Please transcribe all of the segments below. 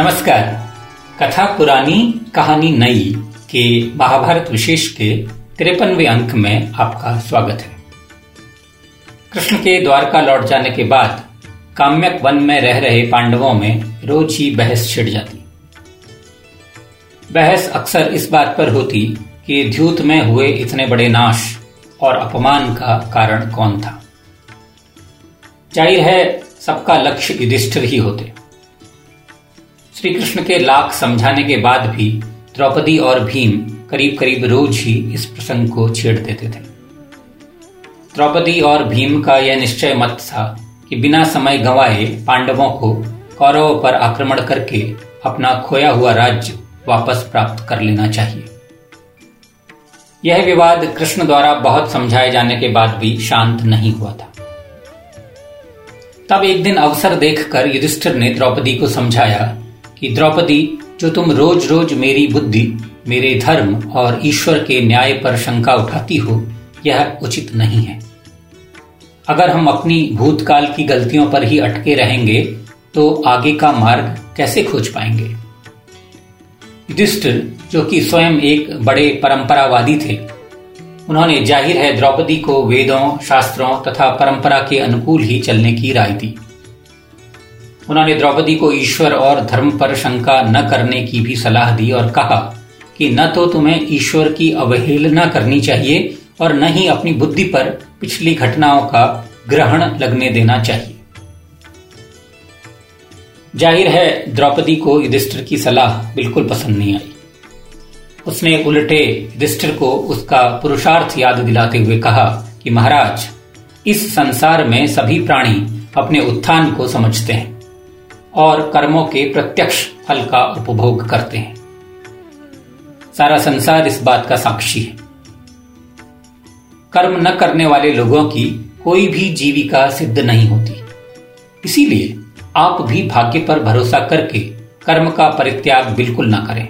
नमस्कार। कथा पुरानी कहानी नई के महाभारत विशेष के तिरपनवे अंक में आपका स्वागत है। कृष्ण के द्वारका लौट जाने के बाद काम्यक वन में रह रहे पांडवों में रोज ही बहस छिड़ जाती। बहस अक्सर इस बात पर होती कि द्यूत में हुए इतने बड़े नाश और अपमान का कारण कौन था? ज़ाहिर है, सबका लक्ष्य युधिष्ठिर ही होते। श्री कृष्ण के लाख समझाने के बाद भी द्रौपदी और भीम करीब करीब रोज ही इस प्रसंग को छेड़ देते थे। द्रौपदी और भीम का यह निश्चय मत था कि बिना समय गंवाए पांडवों को कौरवों पर आक्रमण करके अपना खोया हुआ राज्य वापस प्राप्त कर लेना चाहिए। यह विवाद कृष्ण द्वारा बहुत समझाए जाने के बाद भी शांत नहीं हुआ था। तब एक दिन अवसर देखकर युधिष्ठिर ने द्रौपदी को समझाया कि द्रौपदी, जो तुम रोज रोज मेरी बुद्धि, मेरे धर्म और ईश्वर के न्याय पर शंका उठाती हो, यह उचित नहीं है। अगर हम अपनी भूतकाल की गलतियों पर ही अटके रहेंगे तो आगे का मार्ग कैसे खोज पाएँगे? युधिष्ठिर, जो कि स्वयं एक बड़े परंपरावादी थे, उन्होंने ज़ाहिर है द्रौपदी को वेदों, शास्त्रों तथा परंपरा के अनुकूल ही चलने की राय दी। उन्होंने द्रौपदी को ईश्वर और धर्म पर शंका न करने की भी सलाह दी और कहा कि न तो तुम्हें ईश्वर की अवहेलना करनी चाहिए और न ही अपनी बुद्धि पर पिछली घटनाओं का ग्रहण लगने देना चाहिए। ज़ाहिर है, द्रौपदी को युधिष्ठिर की सलाह बिल्कुल पसंद नहीं आई। उसने उल्टे युधिष्ठिर को उसका पुरुषार्थ याद दिलाते हुए कहा कि महाराज, इस संसार में सभी प्राणी अपने उत्थान को समझते हैं। और कर्मों के प्रत्यक्ष फल का उपभोग करते हैं। सारा संसार इस बात का साक्षी है। कर्म न करने वाले लोगों की कोई भी जीविका सिद्ध नहीं होती। इसीलिए आप भी भाग्य पर भरोसा करके कर्म का परित्याग बिल्कुल ना करें।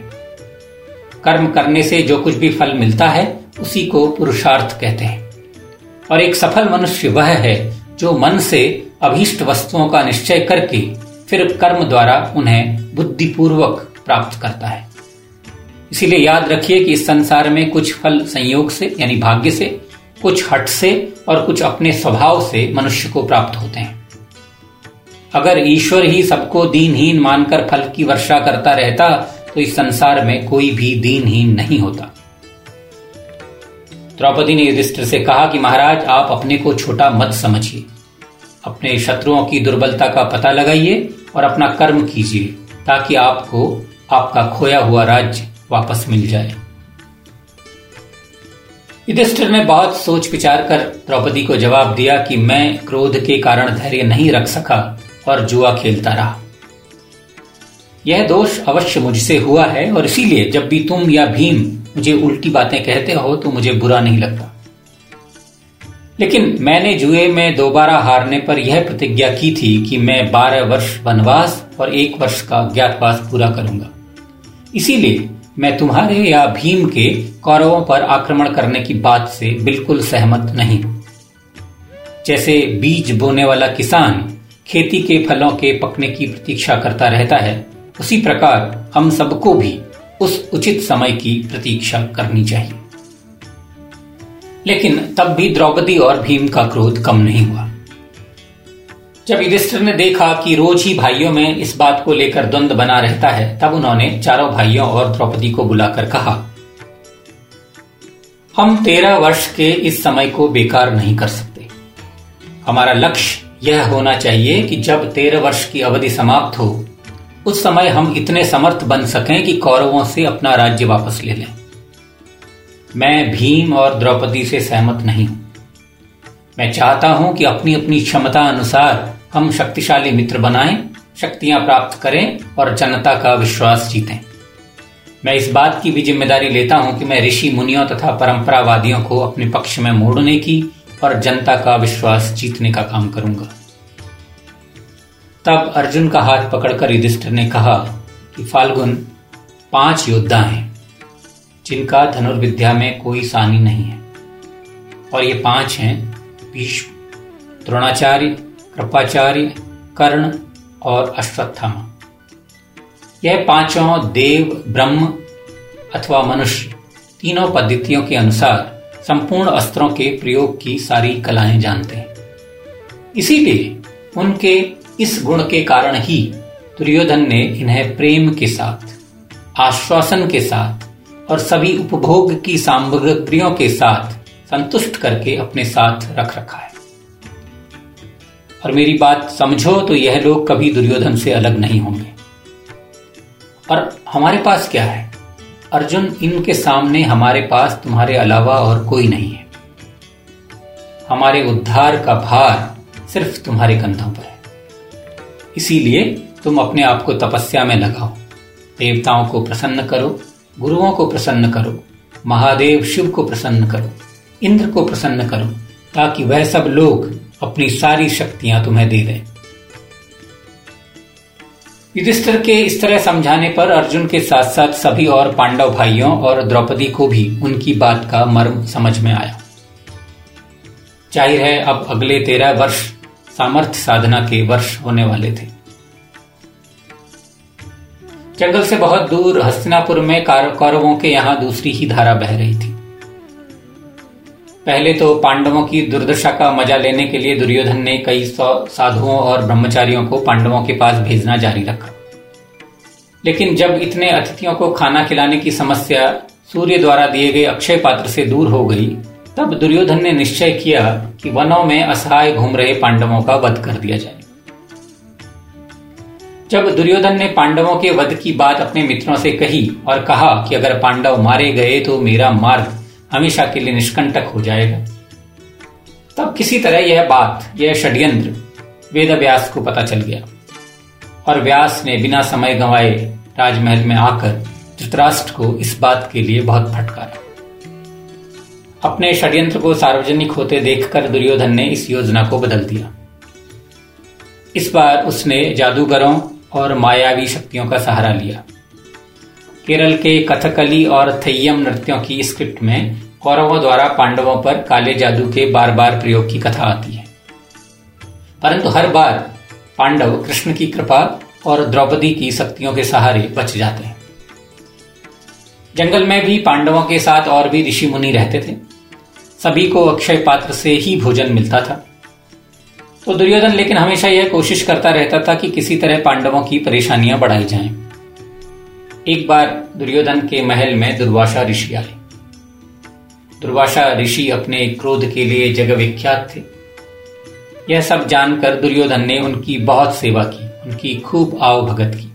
कर्म करने से जो कुछ भी फल मिलता है, उसी को पुरुषार्थ कहते हैं। और एक सफल मनुष्य वह है जो मन से अभीष्ट वस्तुओं का निश्चय करके फिर कर्म द्वारा उन्हें बुद्धिपूर्वक प्राप्त करता है। इसीलिए याद रखिए कि इस संसार में कुछ फल संयोग से, यानी भाग्य से, कुछ हट से और कुछ अपने स्वभाव से मनुष्य को प्राप्त होते हैं। अगर ईश्वर ही सबको दीनहीन मानकर फल की वर्षा करता रहता तो इस संसार में कोई भी दीनहीन नहीं होता। द्रौपदी ने युधिष्ठिर से कहा कि महाराज, आप अपने को छोटा मत समझिए। अपने शत्रुओं की दुर्बलता का पता लगाइए और अपना कर्म कीजिए, ताकि आपको आपका खोया हुआ राज्य वापस मिल जाए। युधिष्ठिर ने बहुत सोच विचार कर द्रौपदी को जवाब दिया कि मैं क्रोध के कारण धैर्य नहीं रख सका और जुआ खेलता रहा। यह दोष अवश्य मुझसे हुआ है और इसीलिए जब भी तुम या भीम मुझे उल्टी बातें कहते हो तो मुझे बुरा नहीं लगता। लेकिन मैंने जुए में दोबारा हारने पर यह प्रतिज्ञा की थी कि मैं बारह वर्ष वनवास और एक वर्ष का ज्ञातवास पूरा करूँगा। इसीलिए मैं तुम्हारे या भीम के कौरवों पर आक्रमण करने की बात से बिल्कुल सहमत नहीं जैसे बीज बोने वाला किसान खेती के फलों के पकने की प्रतीक्षा करता रहता है, उसी प्रकार हम सबको भी उस उचित समय की प्रतीक्षा करनी चाहिए। लेकिन तब भी द्रौपदी और भीम का क्रोध कम नहीं हुआ। जब युधिष्ठिर ने देखा कि रोज ही भाइयों में इस बात को लेकर द्वंद बना रहता है, तब उन्होंने चारों भाइयों और द्रौपदी को बुलाकर कहा, हम तेरह वर्ष के इस समय को बेकार नहीं कर सकते। हमारा लक्ष्य यह होना चाहिए कि जब तेरह वर्ष की अवधि समाप्त हो, उस समय हम इतने समर्थ बन सकें कि कौरवों से अपना राज्य वापस ले लें। मैं भीम और द्रौपदी से सहमत नहीं हूँ। मैं चाहता हूँ कि अपनी अपनी क्षमता अनुसार हम शक्तिशाली मित्र बनाएँ, शक्तियाँ प्राप्त करें और जनता का विश्वास जीतें। मैं इस बात की भी ज़िम्मेदारी लेता हूँ कि मैं ऋषि मुनियों तथा परंपरावादियों को अपने पक्ष में मोड़ने की और जनता का विश्वास जीतने का काम करूँगा। तब अर्जुन का हाथ पकड़कर युधिष्ठिर ने कहा कि, फाल्गुन, पाँच योद्धा हैं। जिनका धनुर्विद्या में कोई सानी नहीं है। और ये पाँच हैं, भीष्म, द्रोणाचार्य, कृपाचार्य, कर्ण और अश्वत्थामा। यह पाँचों देव, ब्रह्म अथवा मनुष्य, तीनों पद्धतियों के अनुसार संपूर्ण अस्त्रों के प्रयोग की सारी कलाएँ जानते हैं। इसीलिए उनके इस गुण के कारण ही दुर्योधन ने इन्हें प्रेम के साथ, आश्वासन के साथ और सभी उपभोग की सामग्रियों के साथ संतुष्ट करके अपने साथ रख रखा है। और मेरी बात समझो तो यह लोग कभी दुर्योधन से अलग नहीं होंगे। और हमारे पास क्या है? अर्जुन इनके सामने हमारे पास तुम्हारे अलावा और कोई नहीं है। हमारे उद्धार का भार सिर्फ़ तुम्हारे कंधों पर है। इसीलिए तुम अपने आप को तपस्या में लगाओ। देवताओं को प्रसन्न करो। गुरुओं को प्रसन्न करो, महादेव शिव को प्रसन्न करो, इंद्र को प्रसन्न करो, ताकि वह सब लोग अपनी सारी शक्तियाँ तुम्हें दे दें। युधिष्ठिर के इस तरह समझाने पर अर्जुन के साथ साथ सभी और पांडव भाइयों और द्रौपदी को भी उनकी बात का मर्म समझ में आया। ज़ाहिर है, अब अगले तेरह वर्ष सामर्थ्य साधना के वर्ष होने वाले थे। जंगल से बहुत दूर हस्तिनापुर में कौरवों के यहाँ दूसरी ही धारा बह रही थी। पहले तो पांडवों की दुर्दशा का मज़ा लेने के लिए दुर्योधन ने कई सौ साधुओं और ब्रह्मचारियों को पांडवों के पास भेजना जारी रखा। लेकिन जब इतने अतिथियों को खाना खिलाने की समस्या सूर्य द्वारा दिए गए अक्षय पात्र से दूर हो गई, तब दुर्योधन ने निश्चय किया कि वनों में असहाय घूम रहे पांडवों का वध कर दिया जाए। जब दुर्योधन ने पांडवों के वध की बात अपने मित्रों से कही और कहा कि अगर पांडव मारे गए तो मेरा मार्ग हमेशा के लिए निष्कंटक हो जाएगा। तब किसी तरह यह बात, यह षड्यंत्र वेद व्यास को पता चल गया और व्यास ने बिना समय गंवाए राजमहल में आकर धृतराष्ट्र को इस बात के लिए बहुत फटकारा। अपने षड्यंत्र को सार्वजनिक होते देखकर दुर्योधन ने इस योजना को बदल दिया। इस बार उसने जादूगरों और मायावी शक्तियों का सहारा लिया। केरल के कथकली और थैयम नृत्यों की स्क्रिप्ट में कौरवों द्वारा पांडवों पर काले जादू के बार बार प्रयोग की कथा आती है। परंतु हर बार पांडव कृष्ण की कृपा और द्रौपदी की शक्तियों के सहारे बच जाते हैं। जंगल में भी पांडवों के साथ और भी ऋषि मुनि रहते थे। सभी को अक्षय पात्र से ही भोजन मिलता था। तो दुर्योधन लेकिन हमेशा यह कोशिश करता रहता था कि किसी तरह पांडवों की परेशानियाँ बढ़ाई जाएँ। एक बार दुर्योधन के महल में दुर्वासा ऋषि आए। दुर्वासा ऋषि अपने क्रोध के लिए जग विख्यात थे। यह सब जानकर दुर्योधन ने उनकी बहुत सेवा की, उनकी खूब आओ भगत की।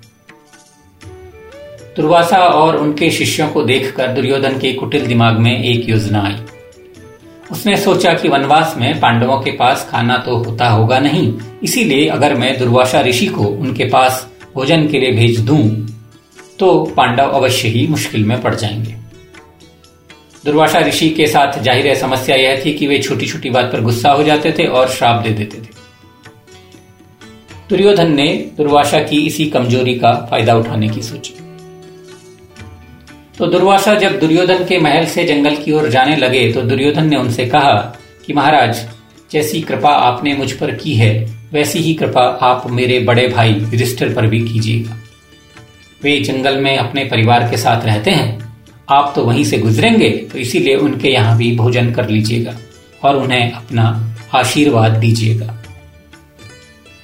दुर्वासा और उनके शिष्यों को देखकर दुर्योधन के कुटिल दिमाग में एक योजना आई। उसने सोचा कि वनवास में पांडवों के पास खाना तो होता होगा नहीं, इसीलिए अगर मैं दुर्वासा ऋषि को उनके पास भोजन के लिए भेज दूँ तो पांडव अवश्य ही मुश्किल में पड़ जाएँगे। दुर्वासा ऋषि के साथ ज़ाहिर है समस्या यह थी कि वे छोटी छोटी बात पर गुस्सा हो जाते थे और श्राप दे देते थे। दुर्योधन ने दुर्वासा की इसी कमज़ोरी का फ़ायदा उठाने की सोची। तो दुर्वासा जब दुर्योधन के महल से जंगल की ओर जाने लगे तो दुर्योधन ने उनसे कहा कि महाराज, जैसी कृपा आपने मुझ पर की है, वैसी ही कृपा आप मेरे बड़े भाई युधिष्ठिर पर भी कीजिएगा। वे जंगल में अपने परिवार के साथ रहते हैं। आप तो वहीं से गुजरेंगे तो इसीलिए उनके यहाँ भी भोजन कर लीजिएगा और उन्हें अपना आशीर्वाद दीजिएगा।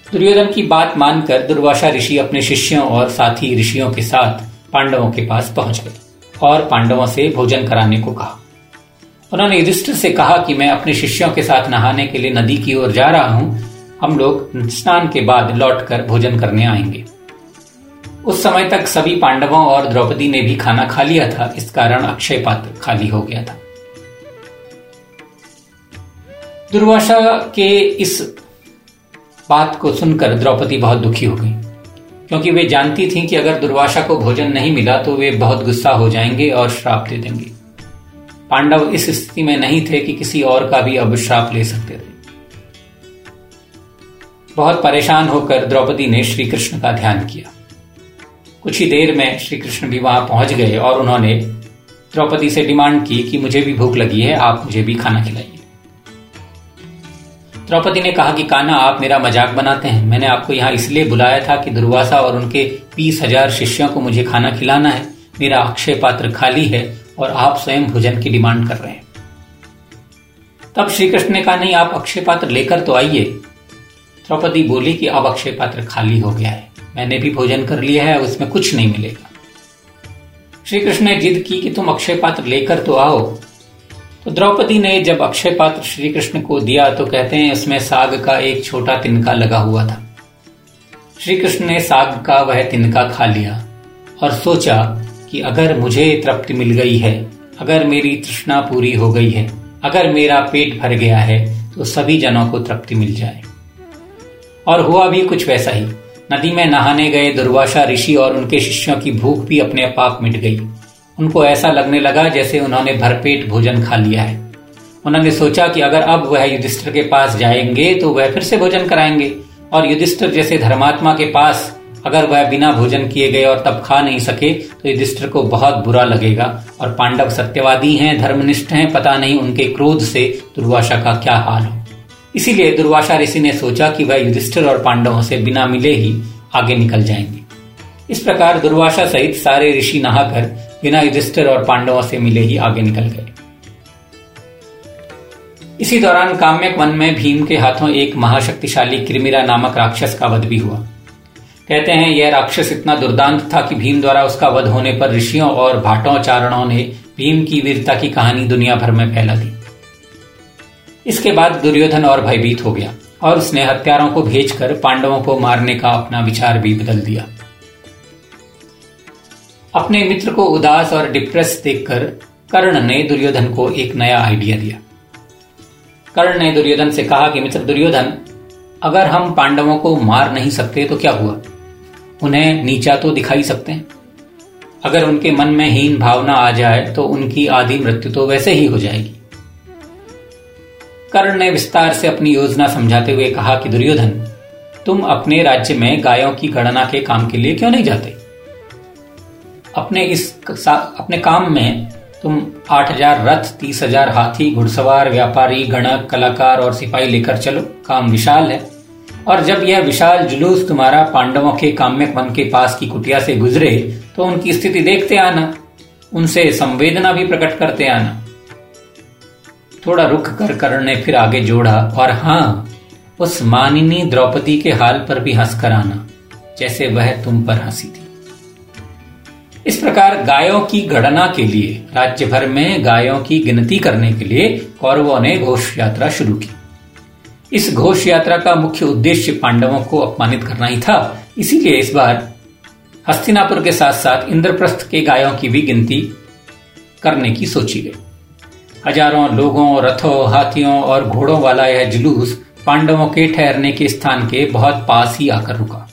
दुर्योधन की बात मानकर दुर्वासा ऋषि अपने शिष्यों और साथी ऋषियों के साथ पांडवों के पास पहुँच गए। और पांडवों से भोजन कराने को कहा। उन्होंने युधिष्ठिर से कहा कि मैं अपने शिष्यों के साथ नहाने के लिए नदी की ओर जा रहा हूँ। हम लोग स्नान के बाद लौटकर भोजन करने आएँगे। उस समय तक सभी पांडवों और द्रौपदी ने भी खाना खा लिया था। इस कारण अक्षय पात्र खाली हो गया था। दुर्वासा के इस बात को सुनकर द्रौपदी बहुत दुखी हो गई। क्योंकि वे जानती थीं कि अगर दुर्वासा को भोजन नहीं मिला तो वे बहुत गुस्सा हो जाएँगे और श्राप दे देंगे। पांडव इस स्थिति में नहीं थे कि किसी और का भी अब श्राप ले सकते थे। बहुत परेशान होकर द्रौपदी ने श्री कृष्ण का ध्यान किया। कुछ ही देर में श्री कृष्ण भी वहाँ पहुँच गए और उन्होंने द्रौपदी से डिमांड की कि मुझे भी भूख लगी है, आप मुझे भी खाना खिलाइए। द्रौपदी ने कहा कि काना आप मेरा मज़ाक बनाते हैं। मैंने आपको यहाँ इसलिए बुलाया था कि दुर्वासा और उनके बीस हज़ार शिष्यों को मुझे खाना खिलाना है। मेरा अक्षय पात्र खाली है और आप स्वयं भोजन की डिमांड कर रहे हैं। तब श्री कृष्ण ने कहा, नहीं, आप अक्षय पात्र लेकर तो आइए। द्रौपदी बोली कि, अब अक्षय पात्र खाली हो गया है। मैंने भी भोजन कर लिया है, उसमें कुछ नहीं मिलेगा। श्री कृष्ण ने जिद की कि, तुम अक्षय पात्र लेकर तो आओ। तो द्रौपदी ने जब अक्षय पात्र श्री कृष्ण को दिया तो कहते हैं, उसमें साग का एक छोटा तिनका लगा हुआ था। श्री कृष्ण ने साग का वह तिनका खा लिया और सोचा कि अगर मुझे तृप्ति मिल गई है, अगर मेरी तृष्णा पूरी हो गई है, अगर मेरा पेट भर गया है तो सभी जनों को तृप्ति मिल जाए। और हुआ भी कुछ वैसा ही। नदी में नहाने गए दुर्वासा ऋषि और उनके शिष्यों की भूख भी अपने पाप मिट गई। उनको ऐसा लगने लगा जैसे उन्होंने भरपेट भोजन खा लिया है। उन्होंने सोचा कि अगर अब वह युधिष्ठिर के पास जाएँगे तो वह फिर से भोजन कराएँगे। और युधिष्ठिर जैसे धर्मात्मा के पास अगर वह बिना भोजन किए गए और तब खा नहीं सके तो युधिष्ठिर को बहुत बुरा लगेगा। और पांडव सत्यवादी हैं, धर्मनिष्ठ हैं, पता नहीं उनके क्रोध से दुर्वासा का क्या हाल हो। इसीलिए दुर्वासा ऋषि ने सोचा कि वह युधिष्ठिर और पांडवों से बिना मिले ही आगे निकल जाएँगे। इस प्रकार दुर्वासा सहित सारे ऋषि नहाकर बिना युधिष्ठिर और पांडवों से मिले ही आगे निकल गए। इसी दौरान काम्यक वन में भीम के हाथों एक महाशक्तिशाली क्रिमिरा नामक राक्षस का वध भी हुआ। कहते हैं, यह राक्षस इतना दुर्दांत था कि भीम द्वारा उसका वध होने पर ऋषियों और भाटों ने भीम की वीरता की कहानी दुनिया भर में फैला दी। इसके बाद दुर्योधन और भयभीत हो गया और उसने हत्यारों को भेजकर पांडवों को मारने का अपना विचार भी बदल दिया। अपने मित्र को उदास और डिप्रेस देखकर कर्ण ने दुर्योधन को एक नया आइडिया दिया। कर्ण ने दुर्योधन से कहा कि, मित्र दुर्योधन, अगर हम पांडवों को मार नहीं सकते तो क्या हुआ? उन्हें नीचा तो दिखाई सकते हैं। अगर उनके मन में हीन भावना आ जाए तो उनकी आधी मृत्यु तो वैसे ही हो जाएगी। कर्ण ने विस्तार से अपनी योजना समझाते हुए कहा कि, दुर्योधन, तुम अपने राज्य में गायों की गणना के काम के लिए क्यों नहीं जाते? अपने इस अपने काम में तुम आठ हज़ार रथ, तीस हज़ार हाथी, घुड़सवार, व्यापारी, गणक, कलाकार और सिपाही लेकर चलो। काम विशाल है। और जब यह विशाल जुलूस तुम्हारा पांडवों के काम्यक वन के पास की कुटिया से गुजरे तो उनकी स्थिति देखते आना। उनसे संवेदना भी प्रकट करते आना। थोड़ा रुक कर कर्ण ने फिर आगे जोड़ा और हाँ उस मानिनी द्रौपदी के हाल पर भी हंसकर आना, जैसे वह तुम पर हँसी थी। इस प्रकार गायों की गणना के लिए राज्य भर में गायों की गिनती करने के लिए कौरवों ने घोष यात्रा शुरू की। इस घोष यात्रा का मुख्य उद्देश्य पांडवों को अपमानित करना ही था। इसीलिए इस बार हस्तिनापुर के साथ साथ इंद्रप्रस्थ के गायों की भी गिनती करने की सोची गई। हज़ारों लोगों, रथों, हाथियों और घोड़ों वाला यह जुलूस पांडवों के ठहरने के स्थान के बहुत पास ही आकर रुका।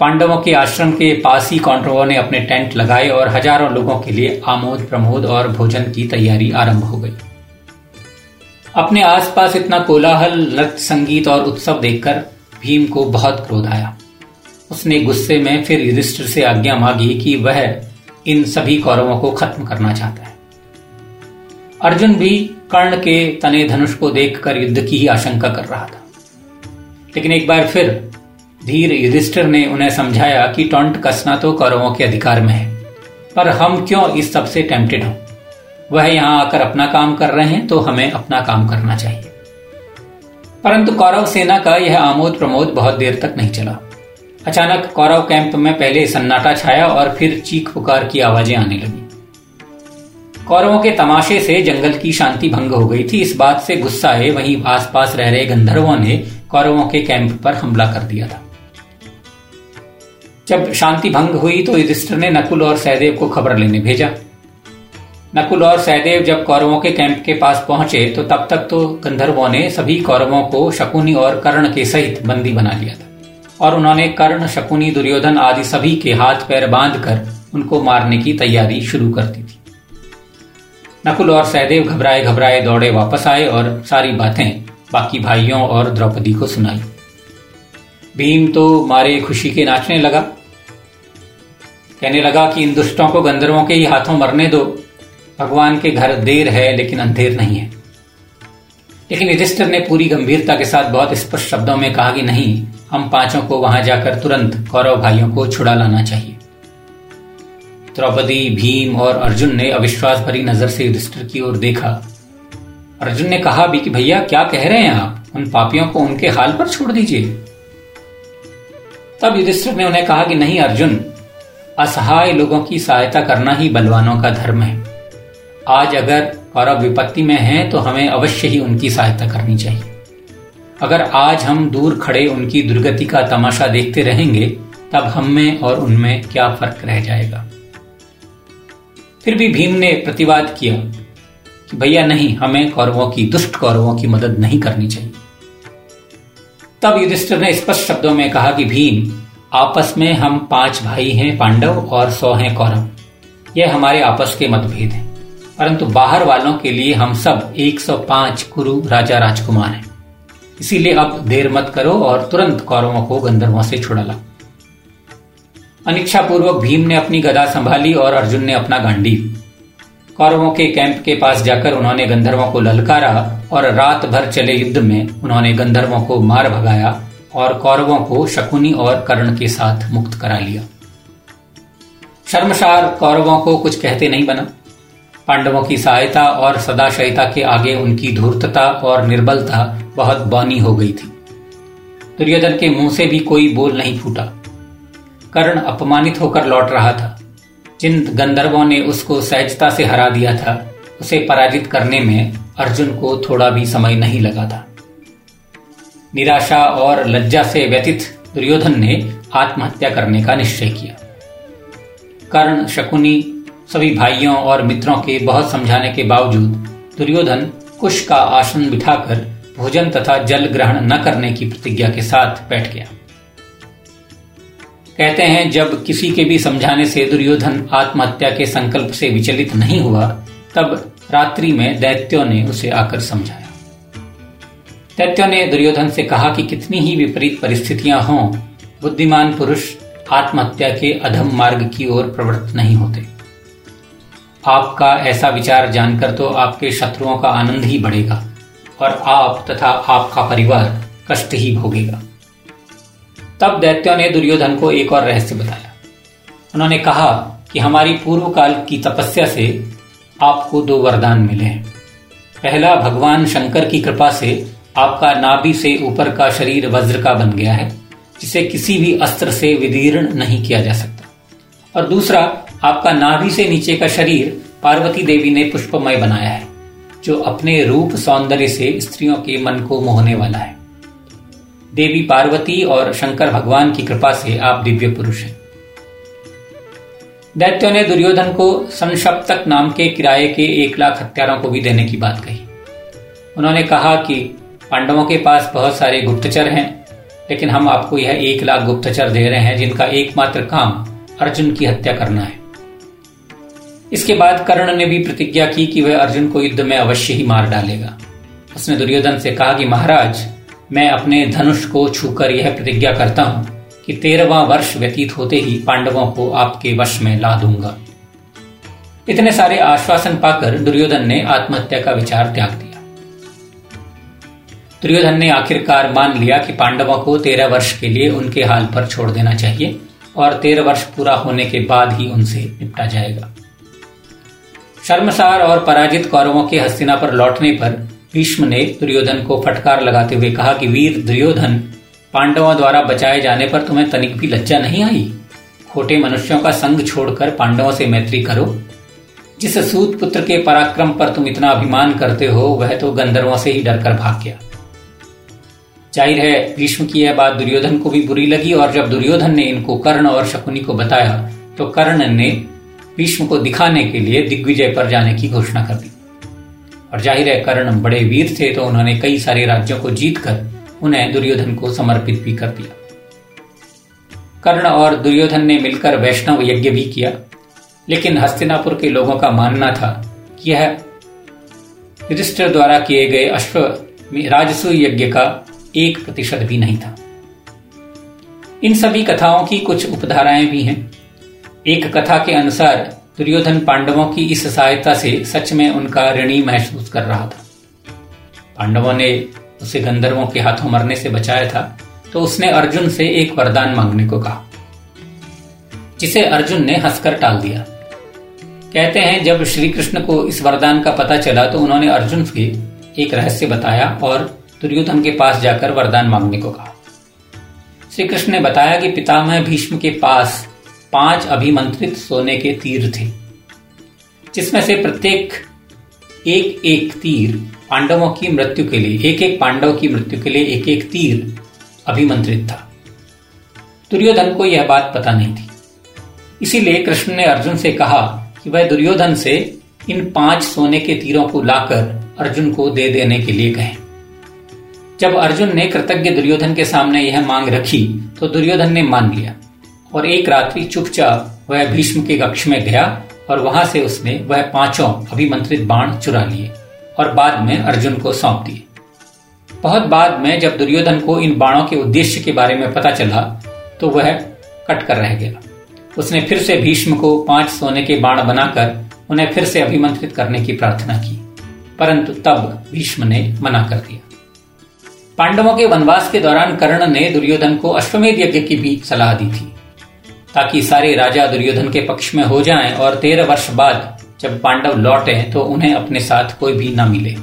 पांडवों के आश्रम के पास ही कौंड्रवों ने अपने टेंट लगाए और हज़ारों लोगों के लिए आमोद, प्रमोद और भोजन की तैयारी आरंभ हो गई। अपने आसपास इतना कोलाहल, नृत्य संगीत और उत्सव देखकर भीम को बहुत क्रोध आया। उसने गुस्से में फिर युधिष्ठिर से आज्ञा मांगी कि वह इन सभी कौरवों को खत्म करना चाहता है। अर्जुन भी कर्ण के तने धनुष को देखकर युद्ध की ही आशंका कर रहा था। लेकिन एक बार फिर धीर युधिष्ठिर ने उन्हें समझाया कि टोंट कसना तो कौरवों के अधिकार में है। पर हम क्यों इस सबसे टेम्पटेड हों? वह यहाँ आकर अपना काम कर रहे हैं तो हमें अपना काम करना चाहिए। परंतु कौरव सेना का यह आमोद प्रमोद बहुत देर तक नहीं चला। अचानक कौरव कैंप में पहले सन्नाटा छाया और फिर चीख पुकार की आवाज़ें आने लगी। कौरवों के तमाशे से जंगल की शांति भंग हो गई थी। इस बात से गुस्सा है वहीं आसपास रह रहे गंधर्वों ने कौरवों के कैंप पर हमला कर दिया था। जब शांति भंग हुई तो युधिष्ठिर ने नकुल और सहदेव को खबर लेने भेजा। नकुल और सहदेव जब कौरवों के कैंप के पास पहुँचे तो तब तक तो गंधर्वों ने सभी कौरवों को शकुनी और कर्ण के सहित बंदी बना लिया था। और उन्होंने कर्ण, शकुनी, दुर्योधन आदि सभी के हाथ पैर बांधकर उनको मारने की तैयारी शुरू कर दी थी। नकुल और सहदेव घबराए घबराए दौड़े वापस आए और सारी बातें बाकी भाइयों और द्रौपदी को सुनाई। भीम तो मारे खुशी के नाचने लगा। कहने लगा कि इन दुष्टों को गंधर्वों के ही हाथों मरने दो। भगवान के घर देर है, लेकिन अंधेर नहीं है। लेकिन युधिष्ठिर ने पूरी गंभीरता के साथ बहुत स्पष्ट शब्दों में कहा कि नहीं, हम पाँचों को वहाँ जाकर तुरंत कौरव भाइयों को छुड़ा लाना चाहिए। द्रौपदी, भीम और अर्जुन ने अविश्वास भरी नज़र से युधिष्ठिर की ओर देखा। अर्जुन ने कहा भी कि भैया, क्या कह रहे हैं आप? उन पापियों को उनके हाल पर छोड़ दीजिए। तब युधिष्ठिर ने उन्हें कहा कि नहीं, अर्जुन, असहाय लोगों की सहायता करना ही बलवानों का धर्म है। आज अगर कौरव विपत्ति में हैं तो हमें अवश्य ही उनकी सहायता करनी चाहिए। अगर आज हम दूर खड़े उनकी दुर्गति का तमाशा देखते रहेंगे, तब हम में और उनमें क्या फ़र्क रह जाएगा? फिर भी भीम ने प्रतिवाद किया कि भैया नहीं, हमें कौरवों की, दुष्ट कौरवों की मदद नहीं करनी चाहिए। तब युधिष्ठिर ने स्पष्ट शब्दों में कहा कि भीम, आपस में हम पाँच भाई हैं पांडव और सौ हैं कौरव। यह हमारे आपस के मतभेद हैं। परंतु बाहर वालों के लिए हम सब 105 कुरु राजा राजकुमार हैं। इसीलिए अब देर मत करो और तुरंत कौरवों को गंधर्वों से छुड़ा ला अनिच्छा पूर्वक भीम ने अपनी गदा संभाली और अर्जुन ने अपना गांडी कौरवों के कैंप के पास जाकर उन्होंने गंधर्वों को ललकारा और रात भर चले युद्ध में उन्होंने गंधर्वों को मार भगाया और कौरवों को शकुनी और कर्ण के साथ मुक्त करा लिया। शर्मशार कौरवों को कुछ कहते नहीं बना। पांडवों की सहायता और सदाशयता के आगे उनकी धूर्तता और निर्बलता बहुत बौनी हो गई थी। दुर्योधन के मुँह से भी कोई बोल नहीं फूटा। कर्ण अपमानित होकर लौट रहा था। जिन गंधर्वों ने उसको सहजता से हरा दिया था। उसे पराजित करने में अर्जुन को थोड़ा भी समय नहीं लगा था। निराशा और लज्जा से व्यतीत दुर्योधन ने आत्महत्या करने का निश्चय किया। कर्ण, शकुनी, सभी भाइयों और मित्रों के बहुत समझाने के बावजूद दुर्योधन कुश का आसन बिठाकर भोजन तथा जल ग्रहण न करने की प्रतिज्ञा के साथ बैठ गया। कहते हैं, जब किसी के भी समझाने से दुर्योधन आत्महत्या के संकल्प से विचलित नहीं हुआ, तब रात्रि में दैत्यों ने उसे आकर समझाया। दैत्यों ने दुर्योधन से कहा कि कितनी ही विपरीत परिस्थितियाँ हों, बुद्धिमान पुरुष आत्महत्या के अधम मार्ग की ओर प्रवृत्त नहीं होते। आपका ऐसा विचार जानकर तो आपके शत्रुओं का आनंद ही बढ़ेगा, और आप तथा आपका परिवार कष्ट ही भोगेगा। तब दैत्यों ने दुर्योधन को एक और रहस्य बताया। उन्होंने कहा कि हमारी पूर्व काल की तपस्या से आपको दो वरदान मिले हैं। पहला, भगवान शंकर की कृपा से आपका नाभि से ऊपर का शरीर वज्र का बन गया है, जिसे किसी भी अस्त्र से विदीर्ण नहीं किया जा सकता। और दूसरा, आपका नाभि से नीचे का शरीर पार्वती देवी ने पुष्पमय बनाया है, जो अपने रूप सौंदर्य से स्त्रियों के मन को मोहने वाला है। देवी पार्वती और शंकर भगवान की कृपा से आप दिव्य पुरुष हैं। दैत्यों ने दुर्योधन को संशप्तक नाम के किराए के एक लाख हत्यारों को भी देने की बात कही। उन्होंने कहा कि पांडवों के पास बहुत सारे गुप्तचर हैं, लेकिन हम आपको यह एक लाख गुप्तचर दे रहे हैं, जिनका एकमात्र काम अर्जुन की हत्या करना है। इसके बाद कर्ण ने भी प्रतिज्ञा की कि वह अर्जुन को युद्ध में अवश्य ही मार डालेगा। उसने दुर्योधन से कहा कि महाराज मैं अपने धनुष को छूकर यह प्रतिज्ञा करता हूँ कि तेरहवा वर्ष व्यतीत होते ही पांडवों को आपके वश में ला दूँगा। इतने सारे आश्वासन पाकर दुर्योधन ने आत्महत्या का विचार त्याग दिया। दुर्योधन ने आखिरकार मान लिया कि पांडवों को तेरह वर्ष के लिए उनके हाल पर छोड़ देना चाहिए और तेरह वर्ष पूरा होने के बाद ही उनसे निपटा जाएगा। शर्मसार और पराजित कौरवों के हस्तिना पर लौटने पर भीष्म ने दुर्योधन को फटकार लगाते हुए कहा कि वीर दुर्योधन, पांडवों द्वारा बचाए जाने पर तुम्हें तनिक भी लज्जा नहीं आई? खोटे मनुष्यों का संग छोड़कर पांडवों से मैत्री करो। जिस सूत पुत्र के पराक्रम पर तुम इतना अभिमान करते हो, वह तो गंधर्वों से ही डरकर भाग गया। ज़ाहिर है, भीष्म की यह बात दुर्योधन को भी बुरी लगी और जब दुर्योधन ने इनको कर्ण और शकुनी को बताया तो कर्ण ने भीष्म को दिखाने के लिए दिग्विजय पर जाने की घोषणा कर दी। और ज़ाहिर है कर्ण बड़े वीर थे तो उन्होंने कई सारे राज्यों को जीतकर उन्हें दुर्योधन को समर्पित भी कर दिया। कर्ण और दुर्योधन ने मिलकर वैष्णव यज्ञ भी किया, लेकिन हस्तिनापुर के लोगों का मानना था कि यह युधिष्ठिर द्वारा किए गए अश्व राजस्व यज्ञ का एक प्रतिशत भी नहीं था। इन सभी कथाओं की कुछ उपधाराएँ भी हैं। एक कथा के अनुसार दुर्योधन पांडवों की इस सहायता से सच में उनका ऋणी महसूस कर रहा था। पांडवों ने उसे गंधर्वों के हाथों मरने से बचाया था तो उसने अर्जुन से एक वरदान मांगने को कहा, जिसे अर्जुन ने हंसकर टाल दिया। कहते हैं, जब श्री कृष्ण को इस वरदान का पता चला तो उन्होंने अर्जुन से एक रहस्य बताया और दुर्योधन के पास जाकर वरदान मांगने को कहा। श्री कृष्ण ने बताया कि पितामह भीष्म के पास पाँच अभिमंत्रित सोने के तीर थे, जिसमें से प्रत्येक एक एक तीर पांडवों की मृत्यु के लिए, एक एक पांडव की मृत्यु के लिए एक एक तीर अभिमंत्रित था। दुर्योधन को यह बात पता नहीं थी। इसीलिए कृष्ण ने अर्जुन से कहा कि वह दुर्योधन से इन पाँच सोने के तीरों को लाकर अर्जुन को दे देने के लिए कहें। जब अर्जुन ने कृतज्ञ दुर्योधन के सामने यह मांग रखी तो दुर्योधन ने मान लिया। और एक रात्रि चुपचाप वह भीष्म के कक्ष में गया और वहाँ से उसने वह पाँचों अभिमंत्रित बाण चुरा लिए और बाद में अर्जुन को सौंप दिए। बहुत बाद में जब दुर्योधन को इन बाणों के उद्देश्य के बारे में पता चला तो वह कट कर रह गया। उसने फिर से भीष्म को पाँच सोने के बाण बनाकर उन्हें फिर से अभिमंत्रित करने की प्रार्थना की परंतु तब भीष्म ने मना कर दिया। पांडवों के वनवास के दौरान कर्ण ने दुर्योधन को अश्वमेध यज्ञ की भी सलाह दी थी। ताकि सारे राजा दुर्योधन के पक्ष में हो जाएँ और तेरह वर्ष बाद जब पांडव लौटे तो उन्हें अपने साथ कोई भी न मिले।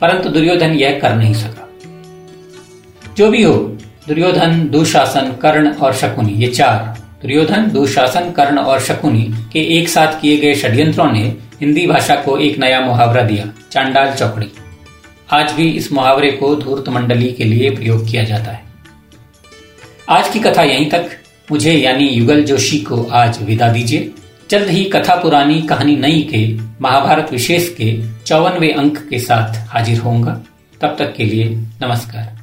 परंतु दुर्योधन यह कर नहीं सका। जो भी हो, दुर्योधन, दुशासन, कर्ण और शकुनी, ये चार। दुर्योधन, दुशासन, कर्ण और शकुनी के एक साथ किए गए षड्यंत्रों ने हिंदी भाषा को एक नया मुहावरा दिया, चांडाल चौकड़ी। आज भी इस मुहावरे को धूर्त मंडली के लिए प्रयोग किया जाता है। आज की कथा यहीं तक। मुझे यानी युगल जोशी को आज विदा दीजिए। जल्द ही कथा पुरानी कहानी नई के, महाभारत विशेष के चौवनवे अंक के साथ हाजिर होऊँगा। तब तक के लिए नमस्कार।